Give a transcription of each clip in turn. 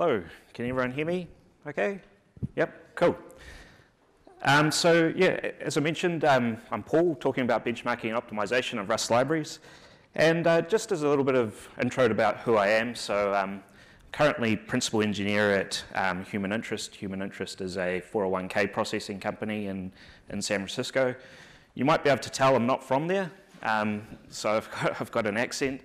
Hello, can everyone hear me? Okay? Yep, cool. Um, so yeah, as I mentioned, um, I'm Paul, talking about benchmarking and optimization of Rust libraries. And uh, just as a little bit of intro about who I am, so um, currently principal engineer at um, Human Interest. Human Interest is a 401k processing company in, in San Francisco. You might be able to tell I'm not from there, um, so I've got, I've got, an accent.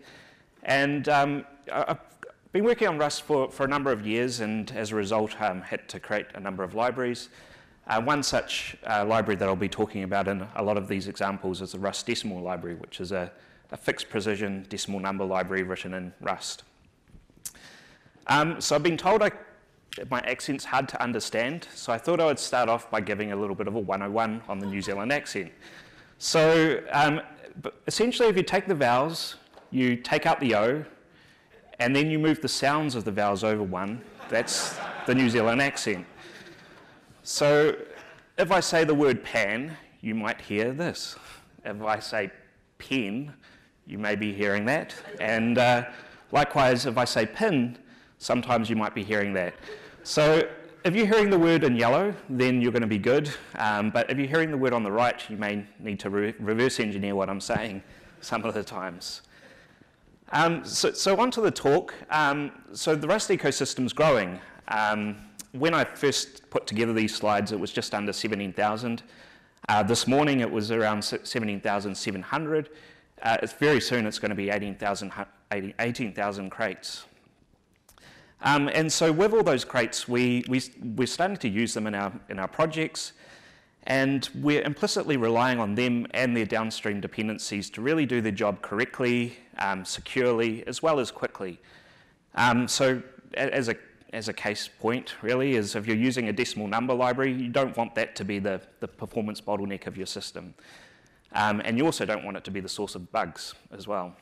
And um, I've been working on Rust for, for a number of years, and as a result, um, had to create a number of libraries. Uh, one such uh, library that I'll be talking about in a lot of these examples is the Rust Decimal Library, which is a, a fixed precision decimal number library written in Rust. Um, so I've been told I, my accent's hard to understand, so I thought I would start off by giving a little bit of a 101 on the New Zealand accent. So um, essentially, if you take the vowels, you take out the O, and then you move the sounds of the vowels over one, that's the New Zealand accent. So if I say the word pan, you might hear this. If I say pen, you may be hearing that. And uh, likewise, if I say pin, sometimes you might be hearing that. So if you're hearing the word in yellow, then you're going to be good. Um, but if you're hearing the word on the right, you may need to re reverse engineer what I'm saying some of the times. Um, so, so on to the talk. Um, so the Rust ecosystem is growing. Um, when I first put together these slides, it was just under 17,000. Uh, this morning, it was around 17,700. Uh, it's very soon, it's going to be 18,000 18, crates. Um, and so with all those crates, we, we, we're starting to use them in our, in our projects, and we're implicitly relying on them and their downstream dependencies to really do their job correctly, um, securely, as well as quickly. Um, so as a, as a case point, really, is if you're using a decimal number library, you don't want that to be the, the performance bottleneck of your system. Um, and you also don't want it to be the source of bugs as well.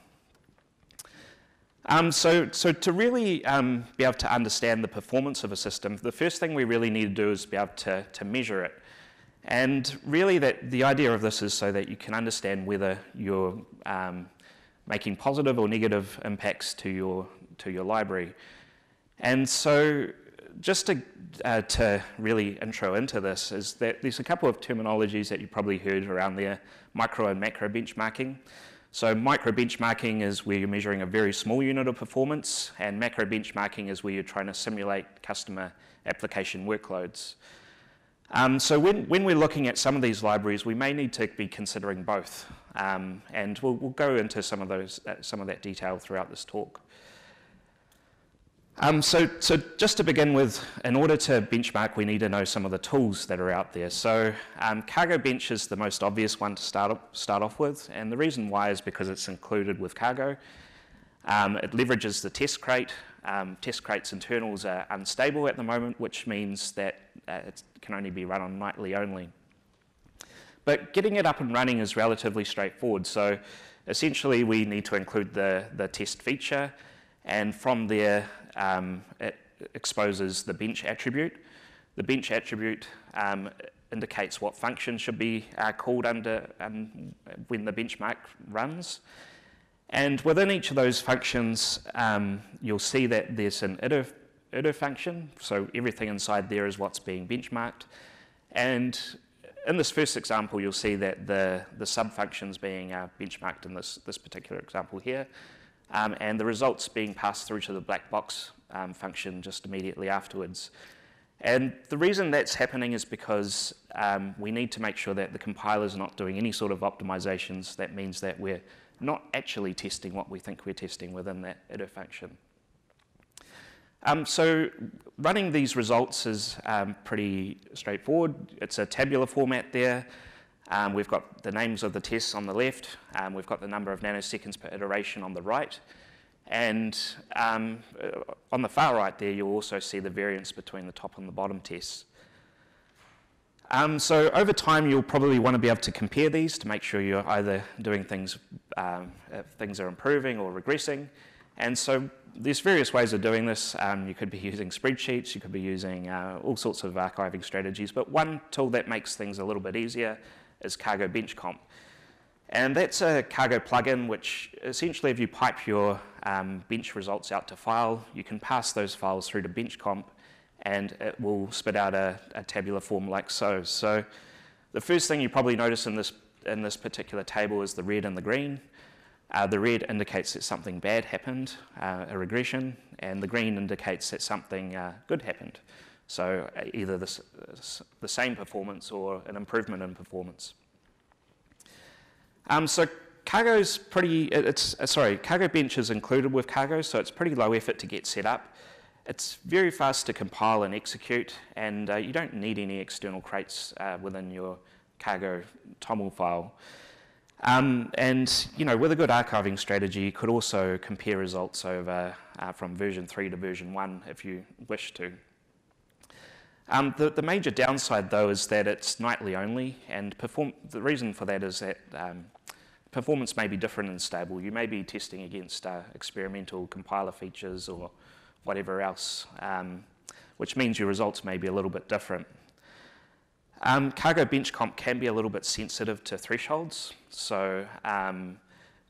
Um, so, so to really um, be able to understand the performance of a system, the first thing we really need to do is be able to, to measure it. And really that the idea of this is so that you can understand whether you're um, making positive or negative impacts to your, to your library. And so just to, uh, to really intro into this is that there's a couple of terminologies that you probably heard around there, micro and macro benchmarking. So micro benchmarking is where you're measuring a very small unit of performance, and macro benchmarking is where you're trying to simulate customer application workloads. Um, so when, when, we're looking at some of these libraries, we may need to be considering both, um, and we'll, we'll, go into some of those, uh, some of that detail throughout this talk. Um, so, so, just to begin with, in order to benchmark, we need to know some of the tools that are out there. So um, Cargo Bench is the most obvious one to start, up, start off with, and the reason why is because it's included with Cargo. Um, it leverages the test crate. Um, test crate's internals are unstable at the moment, which means that uh, it can only be run on nightly only. But getting it up and running is relatively straightforward. So essentially, we need to include the, the test feature, and from there, um, it exposes the bench attribute. The bench attribute um, indicates what function should be uh, called under um, when the benchmark runs. And within each of those functions, um, you'll see that there's an iter, iter function, so everything inside there is what's being benchmarked. And in this first example, you'll see that the, the sub-functions being uh, benchmarked in this, this particular example here um, and the results being passed through to the black box um, function just immediately afterwards. And the reason that's happening is because um, we need to make sure that the compiler is not doing any sort of optimizations. That means that we're not actually testing what we think we're testing within that iter function. Um, so running these results is um, pretty straightforward. It's a tabular format there. Um, we've got the names of the tests on the left. Um, we've got the number of nanoseconds per iteration on the right. And um, uh, on the far right there, you'll also see the variance between the top and the bottom tests. Um, so over time, you'll probably want to be able to compare these to make sure you're either doing things, um, things are improving or regressing. And so there's various ways of doing this. Um, you could be using spreadsheets, you could be using uh, all sorts of archiving strategies, but one tool that makes things a little bit easier is Cargo Bench Comp. And that's a cargo plugin which essentially if you pipe your um, bench results out to file, you can pass those files through to Bench Comp, and it will spit out a, a tabular form like so. So the first thing you probably notice in this, in this particular table is the red and the green. Uh, the red indicates that something bad happened, uh, a regression, and the green indicates that something uh, good happened. So uh, either this, the same performance or an improvement in performance. Um, so Cargo's pretty, it's, uh, sorry, Cargo Bench is included with Cargo, so it's pretty low effort to get set up. It's very fast to compile and execute, and uh, you don't need any external crates within your Cargo TOML file. Um, and you know, with a good archiving strategy, you could also compare results over uh, from version 3 to version 1 if you wish to. Um, the, the, major downside, though, is that it's nightly only, and perform the reason for that is that um, performance may be different and stable. You may be testing against uh, experimental compiler features or whatever else, um, which means your results may be a little bit different. Um, Cargo Bench Comp can be a little bit sensitive to thresholds. So um,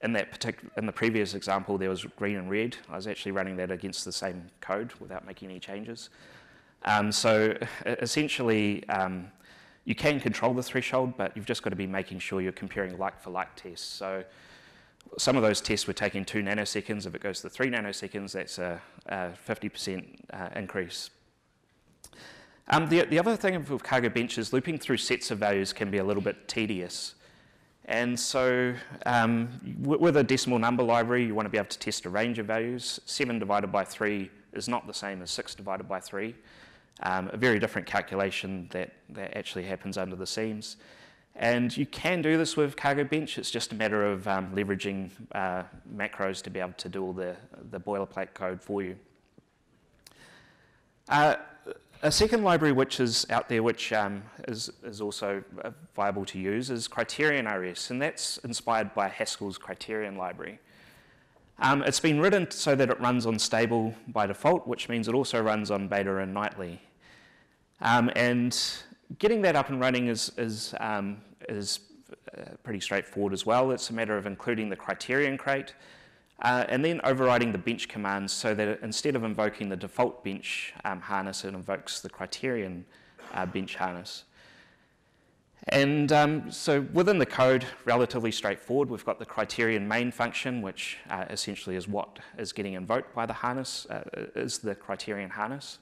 in that particular, in the previous example, there was green and red. I was actually running that against the same code without making any changes. Um, so essentially, um, you can control the threshold, but you've just got to be making sure you're comparing like-for-like tests. So some of those tests were taking two nanoseconds. If it goes to three nanoseconds, that's a 50% uh, increase. Um, the, the other thing with cargo bench is looping through sets of values can be a little bit tedious. And so um, with a decimal number library, you want to be able to test a range of values. 7 divided by 3 is not the same as 6 divided by 3 um, a very different calculation that, that actually happens under the seams. And you can do this with Cargo Bench. It's just a matter of um, leveraging uh, macros to be able to do all the, the boilerplate code for you. Uh, a second library which is out there, which um, is, is also uh, viable to use, is Criterion RS, and that's inspired by Haskell's Criterion library. Um, it's been written so that it runs on stable by default, which means it also runs on beta and nightly. Um, and getting that up and running is, is, um, is uh, pretty straightforward as well. It's a matter of including the criterion crate uh, and then overriding the bench commands so that instead of invoking the default bench um, harness, it invokes the criterion uh, bench harness. And um, so within the code, relatively straightforward, we've got the criterion main function, which uh, essentially is what is getting invoked by the harness, uh, is the criterion harness.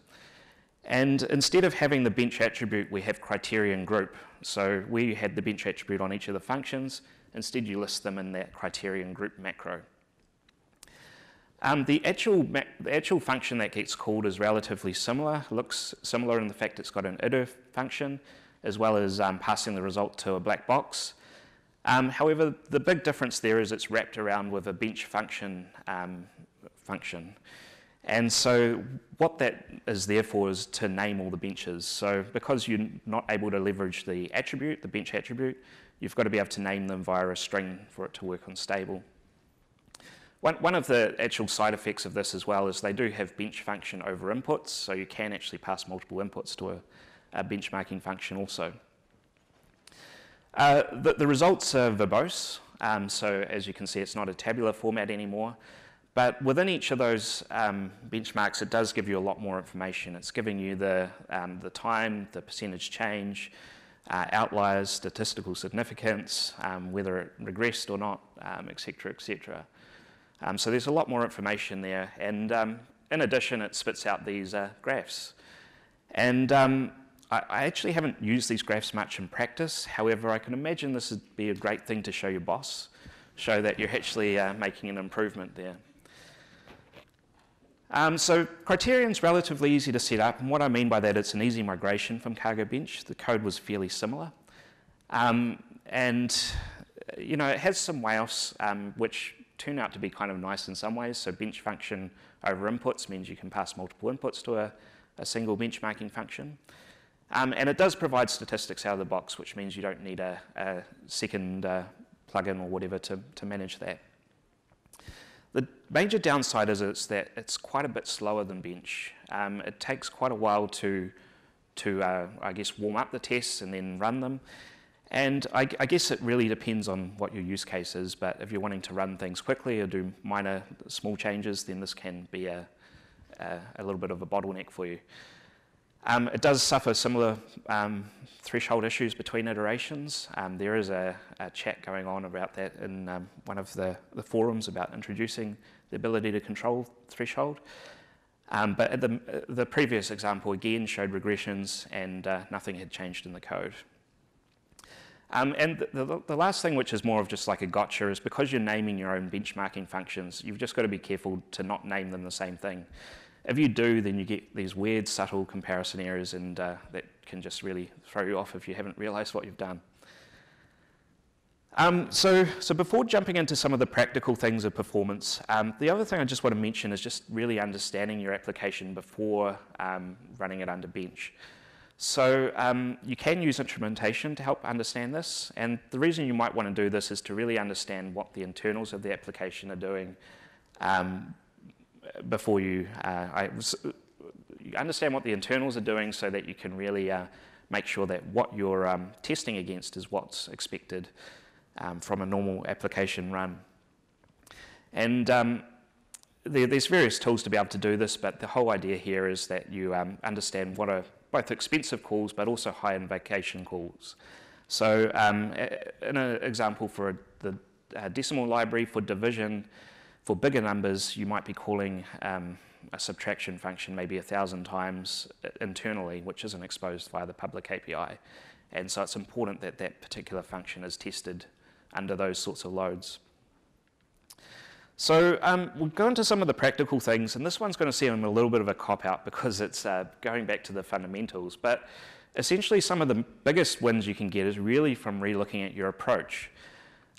And instead of having the bench attribute, we have criterion group. So we had the bench attribute on each of the functions. Instead, you list them in that criterion group macro. Um, the, actual the actual function that gets called is relatively similar, looks similar in the fact it's got an iter function, as well as um, passing the result to a black box. Um, however, the big difference there is it's wrapped around with a bench function um, function. And so what that is there for is to name all the benches. So because you're not able to leverage the attribute, the bench attribute, you've got to be able to name them via a string for it to work on stable. One, one of the actual side effects of this as well is they do have bench function over inputs, so you can actually pass multiple inputs to a, a benchmarking function also. Uh, the, the, results are verbose, um, so as you can see it's not a tabular format anymore. But within each of those um, benchmarks, it does give you a lot more information. It's giving you the, um, the time, the percentage change, uh, outliers, statistical significance, um, whether it regressed or not, etc., um, etc. Um, so there's a lot more information there. And um, in addition, it spits out these uh, graphs. And I, I, actually haven't used these graphs much in practice. However, I can imagine this would be a great thing to show your boss, show that you're actually uh, making an improvement there. Um, so Criterion's relatively easy to set up, and what I mean by that, it's an easy migration from Cargo Bench. The code was fairly similar. Um, and, you know, it has some WAFs, um, which turn out to be kind of nice in some ways. So bench function over inputs means you can pass multiple inputs to a, a single benchmarking function. Um, and it does provide statistics out of the box, which means you don't need a, a second uh, plugin or whatever to, to manage that. The major downside is it's that it's quite a bit slower than Bench. Um, it takes quite a while to, to uh, I guess, warm up the tests and then run them. And I, I, guess it really depends on what your use case is, but if you're wanting to run things quickly or do minor, small changes, then this can be a, a, a little bit of a bottleneck for you. Um, it does suffer similar um, threshold issues between iterations. Um, there is a, a, chat going on about that in um, one of the, the, forums about introducing the ability to control threshold. Um, but the, the previous example again showed regressions and uh, nothing had changed in the code. Um, and the, the, last thing, which is more of just like a gotcha, is because you're naming your own benchmarking functions, you've just got to be careful to not name them the same thing. If you do, then you get these weird, subtle comparison errors, and uh, that can just really throw you off if you haven't realized what you've done. Um, so, so before jumping into some of the practical things of performance, um, the other thing I just want to mention is just really understanding your application before um, running it under bench. So um, you can use instrumentation to help understand this, and the reason you might want to do this is to really understand what the internals of the application are doing um, before you, uh, I, you understand what the internals are doing so that you can really uh, make sure that what you're um, testing against is what's expected um, from a normal application run. And um, there, there's various tools to be able to do this, but the whole idea here is that you um, understand what are both expensive calls but also high invocation calls. So um, in an example for the uh, decimal library for division, for bigger numbers, you might be calling um, a subtraction function maybe a thousand times internally, which isn't exposed via the public API. And so it's important that that particular function is tested under those sorts of loads. So um, we'll go into some of the practical things, and this one's going to seem a little bit of a cop-out because it's uh, going back to the fundamentals, but essentially some of the biggest wins you can get is really from relooking at your approach.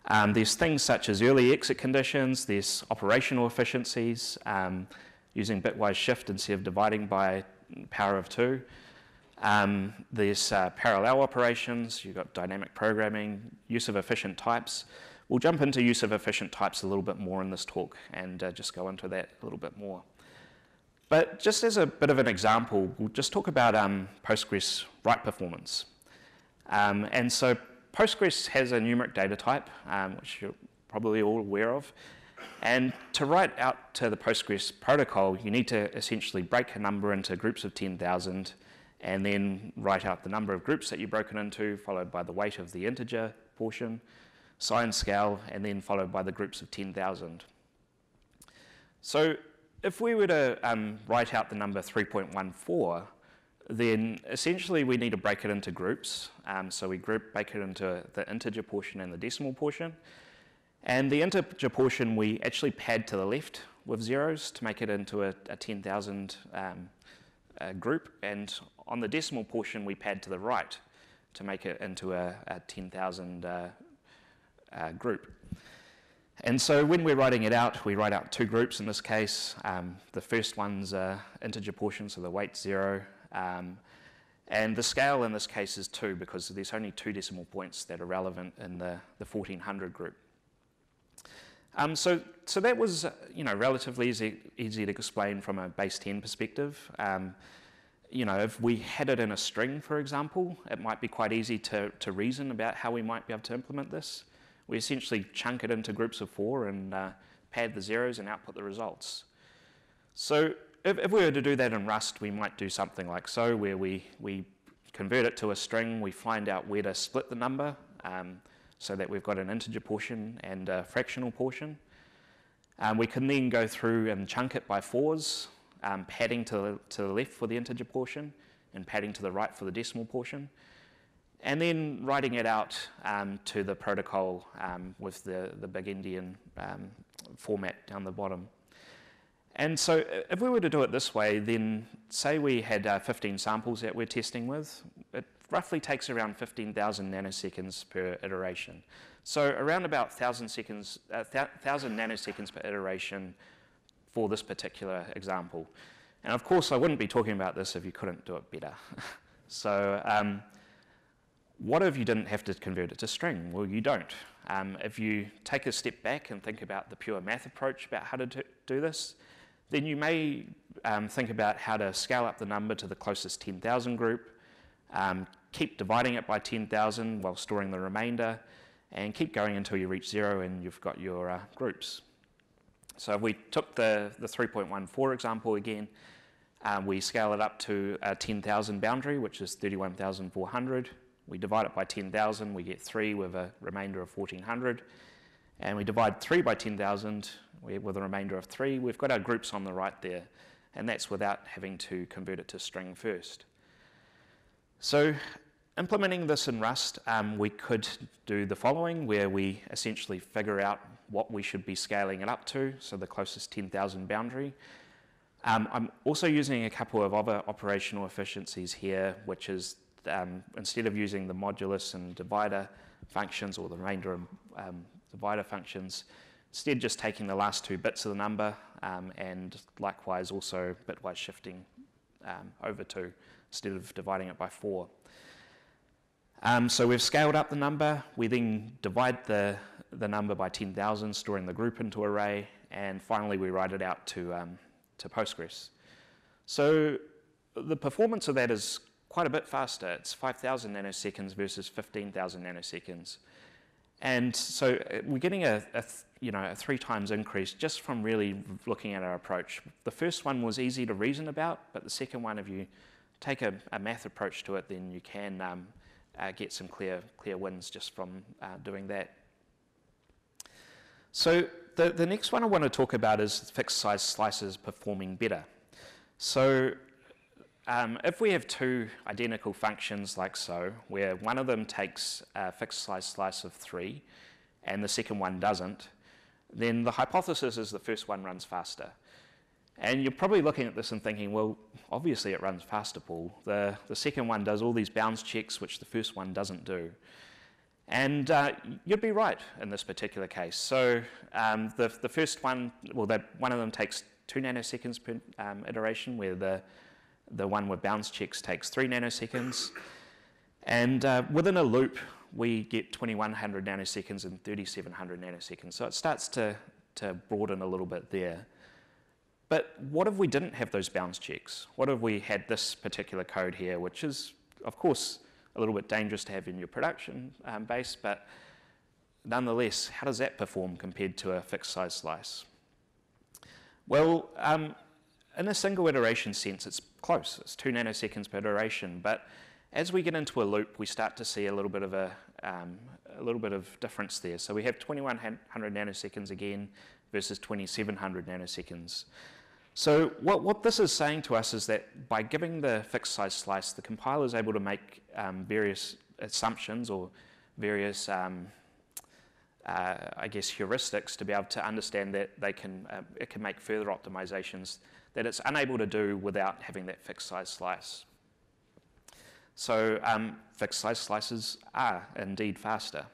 Um, there's things such as early exit conditions, there's operational efficiencies, um, using bitwise shift instead of dividing by power of two. Um, there's uh, parallel operations, you've got dynamic programming, use of efficient types. We'll jump into use of efficient types a little bit more in this talk and uh, just go into that a little bit more. But just as a bit of an example, we'll just talk about um, Postgres write performance. Um, and so Postgres has a numeric data type, um, which you're probably all aware of. And to write out to the Postgres protocol, you need to essentially break a number into groups of 10,000 and then write out the number of groups that you've broken into, followed by the weight of the integer portion, sign scale, and then followed by the groups of 10,000. So if we were to um, write out the number 3.14, then essentially we need to break it into groups. Um, so we group, break it into the integer portion and the decimal portion. And the integer portion we actually pad to the left with zeros to make it into a, a 10,000 um, uh, group. And on the decimal portion we pad to the right to make it into a, a 10,000 uh, uh, group. And so when we're writing it out, we write out two groups in this case. Um, the first one's uh, integer portion, so the weight zero. Um, and the scale in this case is two because there's only two decimal points that are relevant in the, the 1400 group. Um, so, so that was, uh, you know, relatively easy, easy to explain from a base 10 perspective. Um, you know, if we had it in a string, for example, it might be quite easy to, to reason about how we might be able to implement this we essentially chunk it into groups of four and uh, pad the zeros and output the results. So if, if, we were to do that in Rust, we might do something like so, where we, we convert it to a string, we find out where to split the number um, so that we've got an integer portion and a fractional portion. Um, we can then go through and chunk it by fours, um, padding to to the left for the integer portion and padding to the right for the decimal portion and then writing it out um, to the protocol um, with the, the big endian um, format down the bottom. And so uh, if we were to do it this way, then say we had uh, 15 samples that we're testing with, it roughly takes around 15,000 nanoseconds per iteration. So around about 1,000 seconds, uh, 1,000 nanoseconds per iteration for this particular example. And of course, I wouldn't be talking about this if you couldn't do it better. so um, what if you didn't have to convert it to string? Well, you don't. Um, if you take a step back and think about the pure math approach about how to do this, then you may um, think about how to scale up the number to the closest 10,000 group, um, keep dividing it by 10,000 while storing the remainder, and keep going until you reach zero and you've got your uh, groups. So if we took the, the 3.14 example again, um, we scale it up to a 10,000 boundary, which is 31,400. We divide it by 10,000, we get 3 with a remainder of 1,400. And we divide 3 by 10,000 with a remainder of 3. We've got our groups on the right there, and that's without having to convert it to string first. So implementing this in Rust, um, we could do the following, where we essentially figure out what we should be scaling it up to, so the closest 10,000 boundary. Um, I'm also using a couple of other operational efficiencies here, which is um, instead of using the modulus and divider functions or the remainder and um, divider functions, instead just taking the last two bits of the number um, and likewise also bitwise shifting um, over two instead of dividing it by four. Um, so we've scaled up the number. We then divide the, the number by 10,000, storing the group into array, and finally we write it out to, um, to Postgres. So the performance of that is quite a bit faster. It's 5,000 nanoseconds versus 15,000 nanoseconds. And so uh, we're getting a, a, you know, a three times increase just from really looking at our approach. The first one was easy to reason about, but the second one, if you take a, a math approach to it, then you can um, uh, get some clear, clear wins just from uh, doing that. So the, the next one I want to talk about is fixed size slices performing better. So um, if we have two identical functions like so, where one of them takes a fixed size slice of three and the second one doesn't, then the hypothesis is the first one runs faster. And you're probably looking at this and thinking, well, obviously it runs faster, Paul. The, the second one does all these bounds checks, which the first one doesn't do. And uh, you'd be right in this particular case. So um, the, the first one, well, that one of them takes two nanoseconds per um, iteration, where the, the one with bounds checks takes three nanoseconds. And uh, within a loop, we get 2100 nanoseconds and 3700 nanoseconds. So it starts to, to broaden a little bit there. But what if we didn't have those bounds checks? What if we had this particular code here, which is, of course, a little bit dangerous to have in your production um, base, but nonetheless, how does that perform compared to a fixed size slice? Well, um, in a single iteration sense, it's close. It's two nanoseconds per duration. but as we get into a loop, we start to see a little bit of a, um, a little bit of difference there. So we have 2100 nanoseconds again versus 2700 nanoseconds. So what, what this is saying to us is that by giving the fixed size slice, the compiler is able to make um, various assumptions or various, um, uh, I guess, heuristics to be able to understand that they can, uh, it can make further optimizations that it's unable to do without having that fixed size slice. So um, fixed size slices are indeed faster.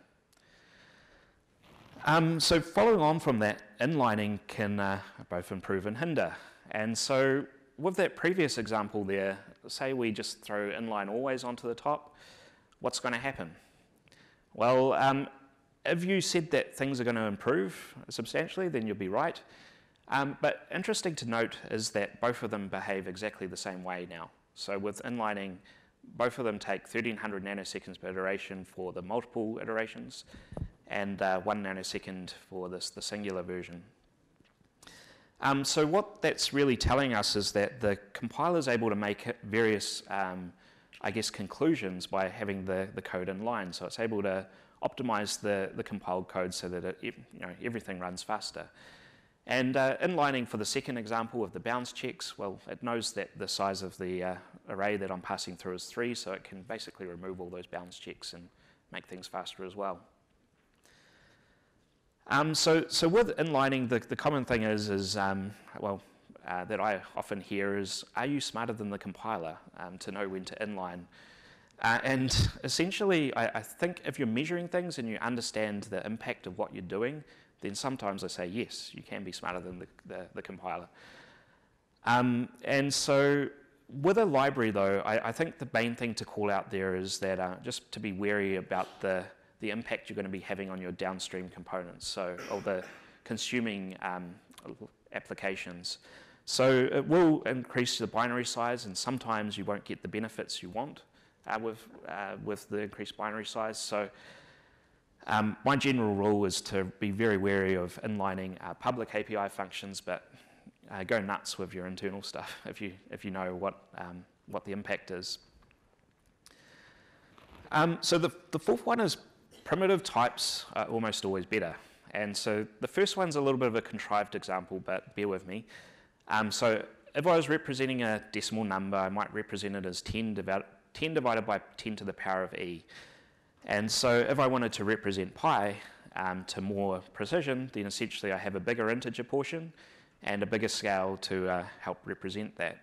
Um, so following on from that, inlining can uh, both improve and hinder. And so with that previous example there, say we just throw inline always onto the top, what's going to happen? Well, um, if you said that things are going to improve substantially, then you'll be right. Um, but interesting to note is that both of them behave exactly the same way now. So with inlining, both of them take 1300 nanoseconds per iteration for the multiple iterations, and uh, one nanosecond for this, the singular version. Um, so what that's really telling us is that the compiler is able to make various, um, I guess, conclusions by having the, the code in line. So it's able to optimize the, the compiled code so that it, you know, everything runs faster. And uh, inlining for the second example of the bounds checks, well, it knows that the size of the uh, array that I'm passing through is 3, so it can basically remove all those bounds checks and make things faster as well. Um, so, so with inlining, the, the common thing is, is um, well, uh, that I often hear is, are you smarter than the compiler um, to know when to inline? Uh, and essentially, I, I, think if you're measuring things and you understand the impact of what you're doing, then sometimes I say, yes, you can be smarter than the, the, the compiler. Um, and so with a library, though, I, I, think the main thing to call out there is that uh, just to be wary about the, the impact you're going to be having on your downstream components, so or the consuming um, applications. So it will increase the binary size, and sometimes you won't get the benefits you want. uh, with, uh, with the increased binary size. So um, my general rule is to be very wary of inlining uh, public API functions, but uh, go nuts with your internal stuff if you, if you know what, um, what the impact is. Um, so the, the fourth one is primitive types are almost always better. And so the first one's a little bit of a contrived example, but bear with me. Um, so if I was representing a decimal number, I might represent it as 10, divided, 10 divided by 10 to the power of e. And so if I wanted to represent pi um, to more precision, then essentially I have a bigger integer portion and a bigger scale to uh, help represent that.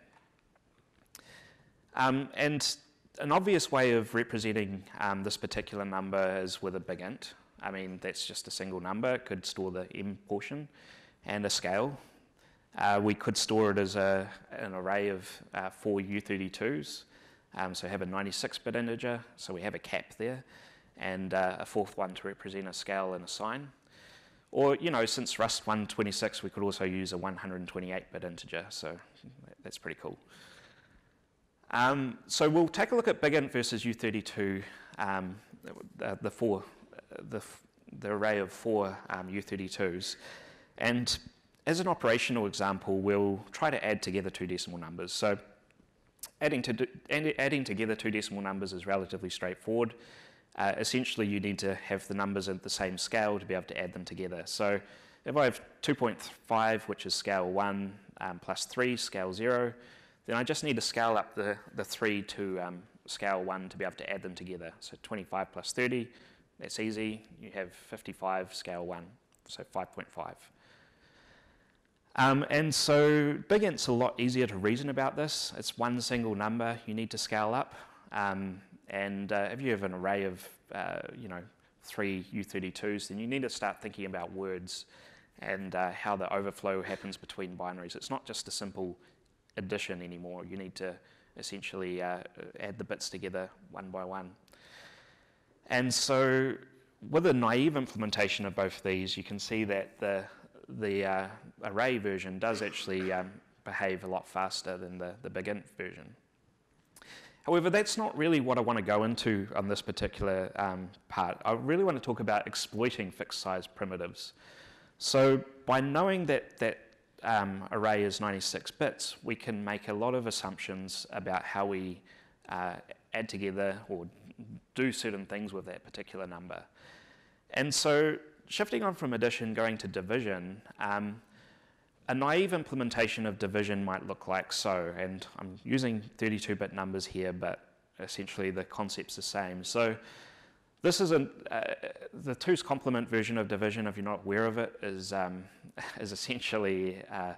Um, and an obvious way of representing um, this particular number is with a big int. I mean, that's just a single number. It could store the m portion and a scale. Uh, we could store it as a, an array of uh, four U32s. Um, so have a 96-bit integer, so we have a cap there, and uh, a fourth one to represent a scale and a sign. Or, you know, since Rust 126, we could also use a 128-bit integer, so that's pretty cool. Um, so we'll take a look at BigInt versus U32, um, the, the, four, the, the, array of four um, U32s. And as an operational example, we'll try to add together two decimal numbers. So adding, to, adding together two decimal numbers is relatively straightforward. Uh, essentially, you need to have the numbers at the same scale to be able to add them together. So if I have 2.5, which is scale 1, um, plus 3, scale 0, then I just need to scale up the, the 3 to um, scale 1 to be able to add them together. So 25 plus 30, that's easy. You have 55 scale 1, so 5.5. Um, and so BigInt's a lot easier to reason about this. It's one single number you need to scale up. Um, and uh, if you have an array of, uh, you know, three U32s, then you need to start thinking about words and uh, how the overflow happens between binaries. It's not just a simple addition anymore. You need to essentially uh, add the bits together one by one. And so with a naive implementation of both of these, you can see that the, the uh, array version does actually um, behave a lot faster than the, the BigInt version. However, that's not really what I want to go into on this particular um, part. I really want to talk about exploiting fixed size primitives. So by knowing that, that um, array is 96 bits, we can make a lot of assumptions about how we uh, add together or do certain things with that particular number. And so shifting on from addition, going to division, um, a naive implementation of division might look like so, and I'm using 32-bit numbers here, but essentially the concept's the same. So this is a, uh, the two's complement version of division, if you're not aware of it, is, um, is essentially uh,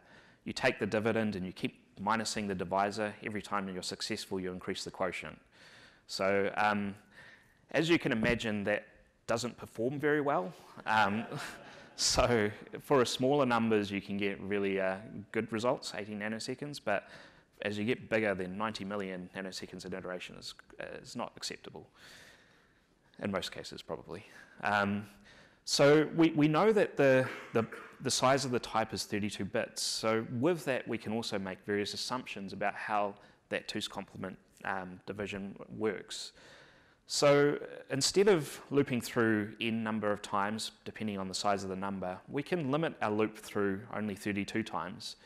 you take the dividend and you keep minusing the divisor. Every time you're successful, you increase the quotient. So um, as you can imagine, that doesn't perform very well. Um, so for a smaller numbers, you can get really uh, good results, 80 nanoseconds, but as you get bigger, then 90 million nanoseconds in iteration is, is not acceptable in most cases probably. Um, so we, we know that the, the, the size of the type is 32 bits. So with that, we can also make various assumptions about how that two's complement um, division works. So instead of looping through n number of times, depending on the size of the number, we can limit our loop through only 32 times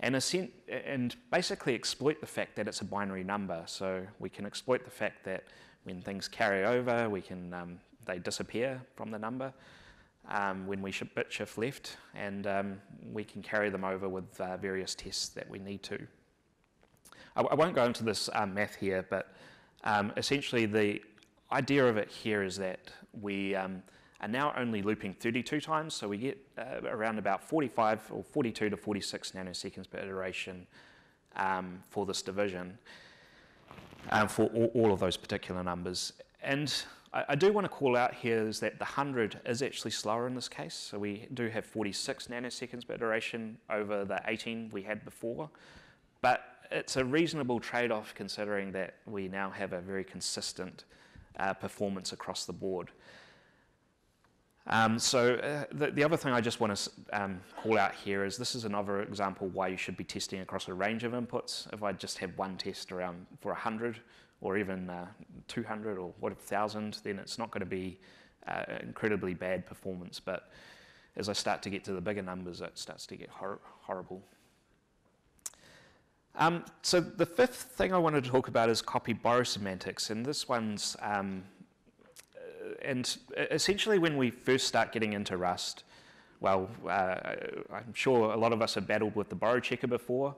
and, and basically exploit the fact that it's a binary number. So we can exploit the fact that when things carry over, we can, um, they disappear from the number um, when we bit shift left, and um, we can carry them over with uh, various tests that we need to. I, I won't go into this um, math here, but um, essentially the idea of it here is that we um, are now only looping 32 times, so we get uh, around about 45 or 42 to 46 nanoseconds per iteration for this division um, for all, all, of those particular numbers. And I, I, do want to call out here is that the 100 is actually slower in this case. So we do have 46 nanoseconds per iteration over the 18 we had before. But it's a reasonable trade-off considering that we now have a very consistent uh, performance across the board. Um, so uh, the, the, other thing I just want to um, call out here is this is another example why you should be testing across a range of inputs. If I just have one test around for 100 or even uh, 200 or what 1,000, then it's not going to be uh, incredibly bad performance. But as I start to get to the bigger numbers, it starts to get hor horrible. Um, so the fifth thing I wanted to talk about is copy borrow semantics, and this one's um, and essentially when we first start getting into Rust, well, uh, I'm sure a lot of us have battled with the borrow checker before,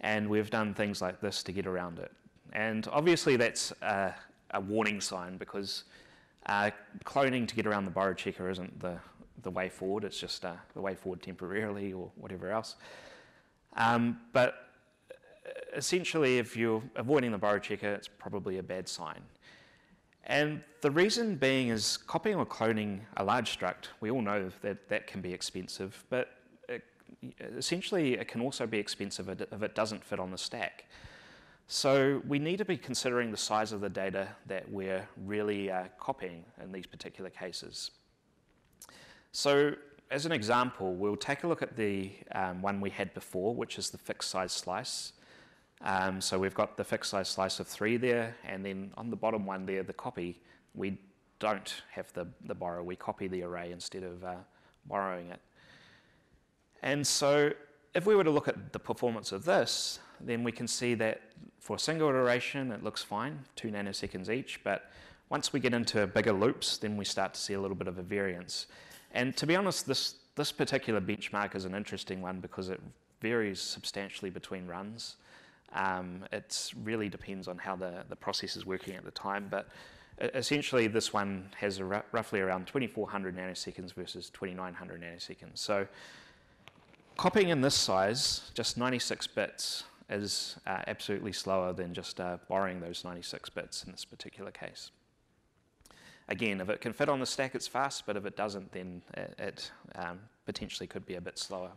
and we've done things like this to get around it. And obviously that's a, a warning sign because uh, cloning to get around the borrow checker isn't the, the way forward, it's just uh, the way forward temporarily or whatever else. Um, but essentially, if you're avoiding the borrow checker, it's probably a bad sign. And the reason being is copying or cloning a large struct, we all know that that can be expensive, but it, essentially it can also be expensive if it doesn't fit on the stack. So we need to be considering the size of the data that we're really uh, copying in these particular cases. So as an example, we'll take a look at the um, one we had before, which is the fixed size slice. Um, so we've got the fixed size slice of three there, and then on the bottom one there, the copy, we don't have the, the borrow, we copy the array instead of uh, borrowing it. And so if we were to look at the performance of this, then we can see that for a single iteration, it looks fine, two nanoseconds each, but once we get into bigger loops, then we start to see a little bit of a variance. And to be honest, this, this particular benchmark is an interesting one because it varies substantially between runs. Um, it really depends on how the, the process is working at the time, but essentially this one has roughly around 2400 nanoseconds versus 2900 nanoseconds. So copying in this size, just 96 bits, is uh, absolutely slower than just uh, borrowing those 96 bits in this particular case. Again, if it can fit on the stack, it's fast, but if it doesn't, then it, it um, potentially could be a bit slower.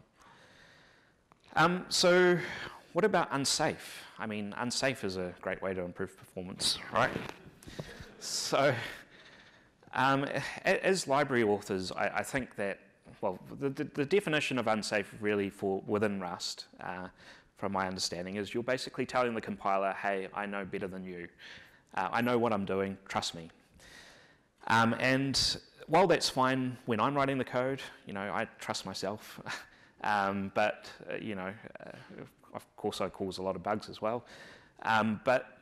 Um, so what about unsafe? I mean, unsafe is a great way to improve performance, right? so, um, as library authors, I, I, think that, well, the, the, definition of unsafe really for within Rust, uh, from my understanding, is you're basically telling the compiler, hey, I know better than you. Uh, I know what I'm doing, trust me. Um, and while that's fine when I'm writing the code, you know, I trust myself. um, but, uh, you know, uh, of course, I cause a lot of bugs as well. Um, but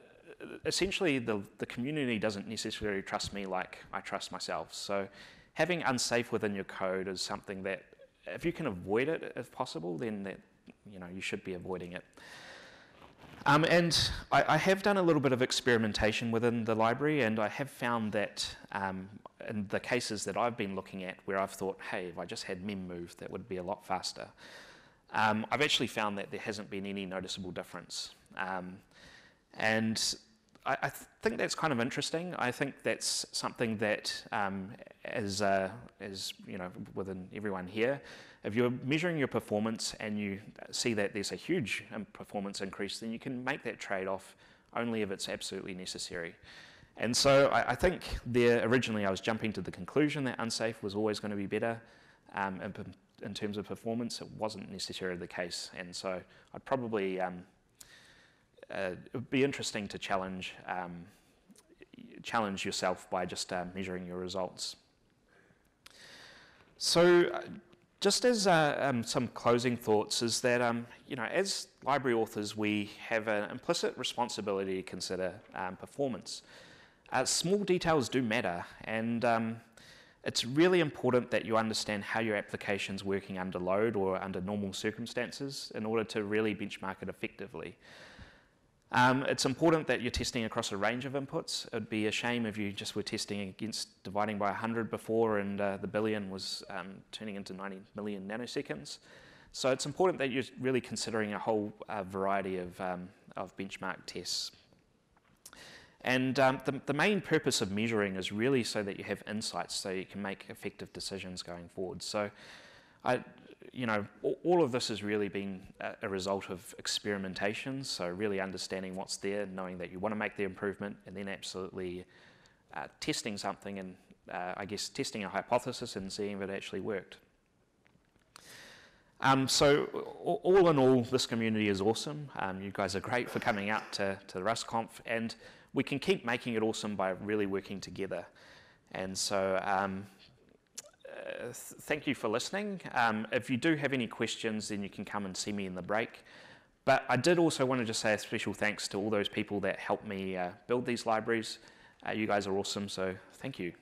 essentially, the, the community doesn't necessarily trust me like I trust myself. So having unsafe within your code is something that, if you can avoid it if possible, then that, you know, you should be avoiding it. Um, and I, I, have done a little bit of experimentation within the library, and I have found that um, in the cases that I've been looking at, where I've thought, hey, if I just had mem move, that would be a lot faster. Um, I've actually found that there hasn't been any noticeable difference. Um, and I, I, think that's kind of interesting. I think that's something that, um, as, uh, as you know, within everyone here, if you're measuring your performance and you see that there's a huge um, performance increase, then you can make that trade-off only if it's absolutely necessary. And so I, I, think there originally I was jumping to the conclusion that unsafe was always going to be better um, and in terms of performance, it wasn't necessarily the case. And so I'd probably, um, uh, it would be interesting to challenge, um, challenge yourself by just uh, measuring your results. So uh, just as uh, um, some closing thoughts is that, um, you know, as library authors, we have an implicit responsibility to consider um, performance. Uh, small details do matter, and um, it's really important that you understand how your application is working under load or under normal circumstances in order to really benchmark it effectively. Um, it's important that you're testing across a range of inputs. It'd be a shame if you just were testing against dividing by 100 before and uh, the billion was um, turning into 90 million nanoseconds. So it's important that you're really considering a whole uh, variety of, um, of benchmark tests. And um, the, the main purpose of measuring is really so that you have insights so you can make effective decisions going forward. So, I, you know, all of this has really been a, result of experimentation. So really understanding what's there, knowing that you want to make the improvement, and then absolutely uh, testing something and uh, I guess, testing a hypothesis and seeing if it actually worked. Um, so all in all, this community is awesome. Um, you guys are great for coming out to, to the RustConf, and we can keep making it awesome by really working together. And so um, uh, thank you for listening. Um, if you do have any questions, then you can come and see me in the break. But I did also want to just say a special thanks to all those people that helped me uh, build these libraries. Uh, you guys are awesome, so thank you.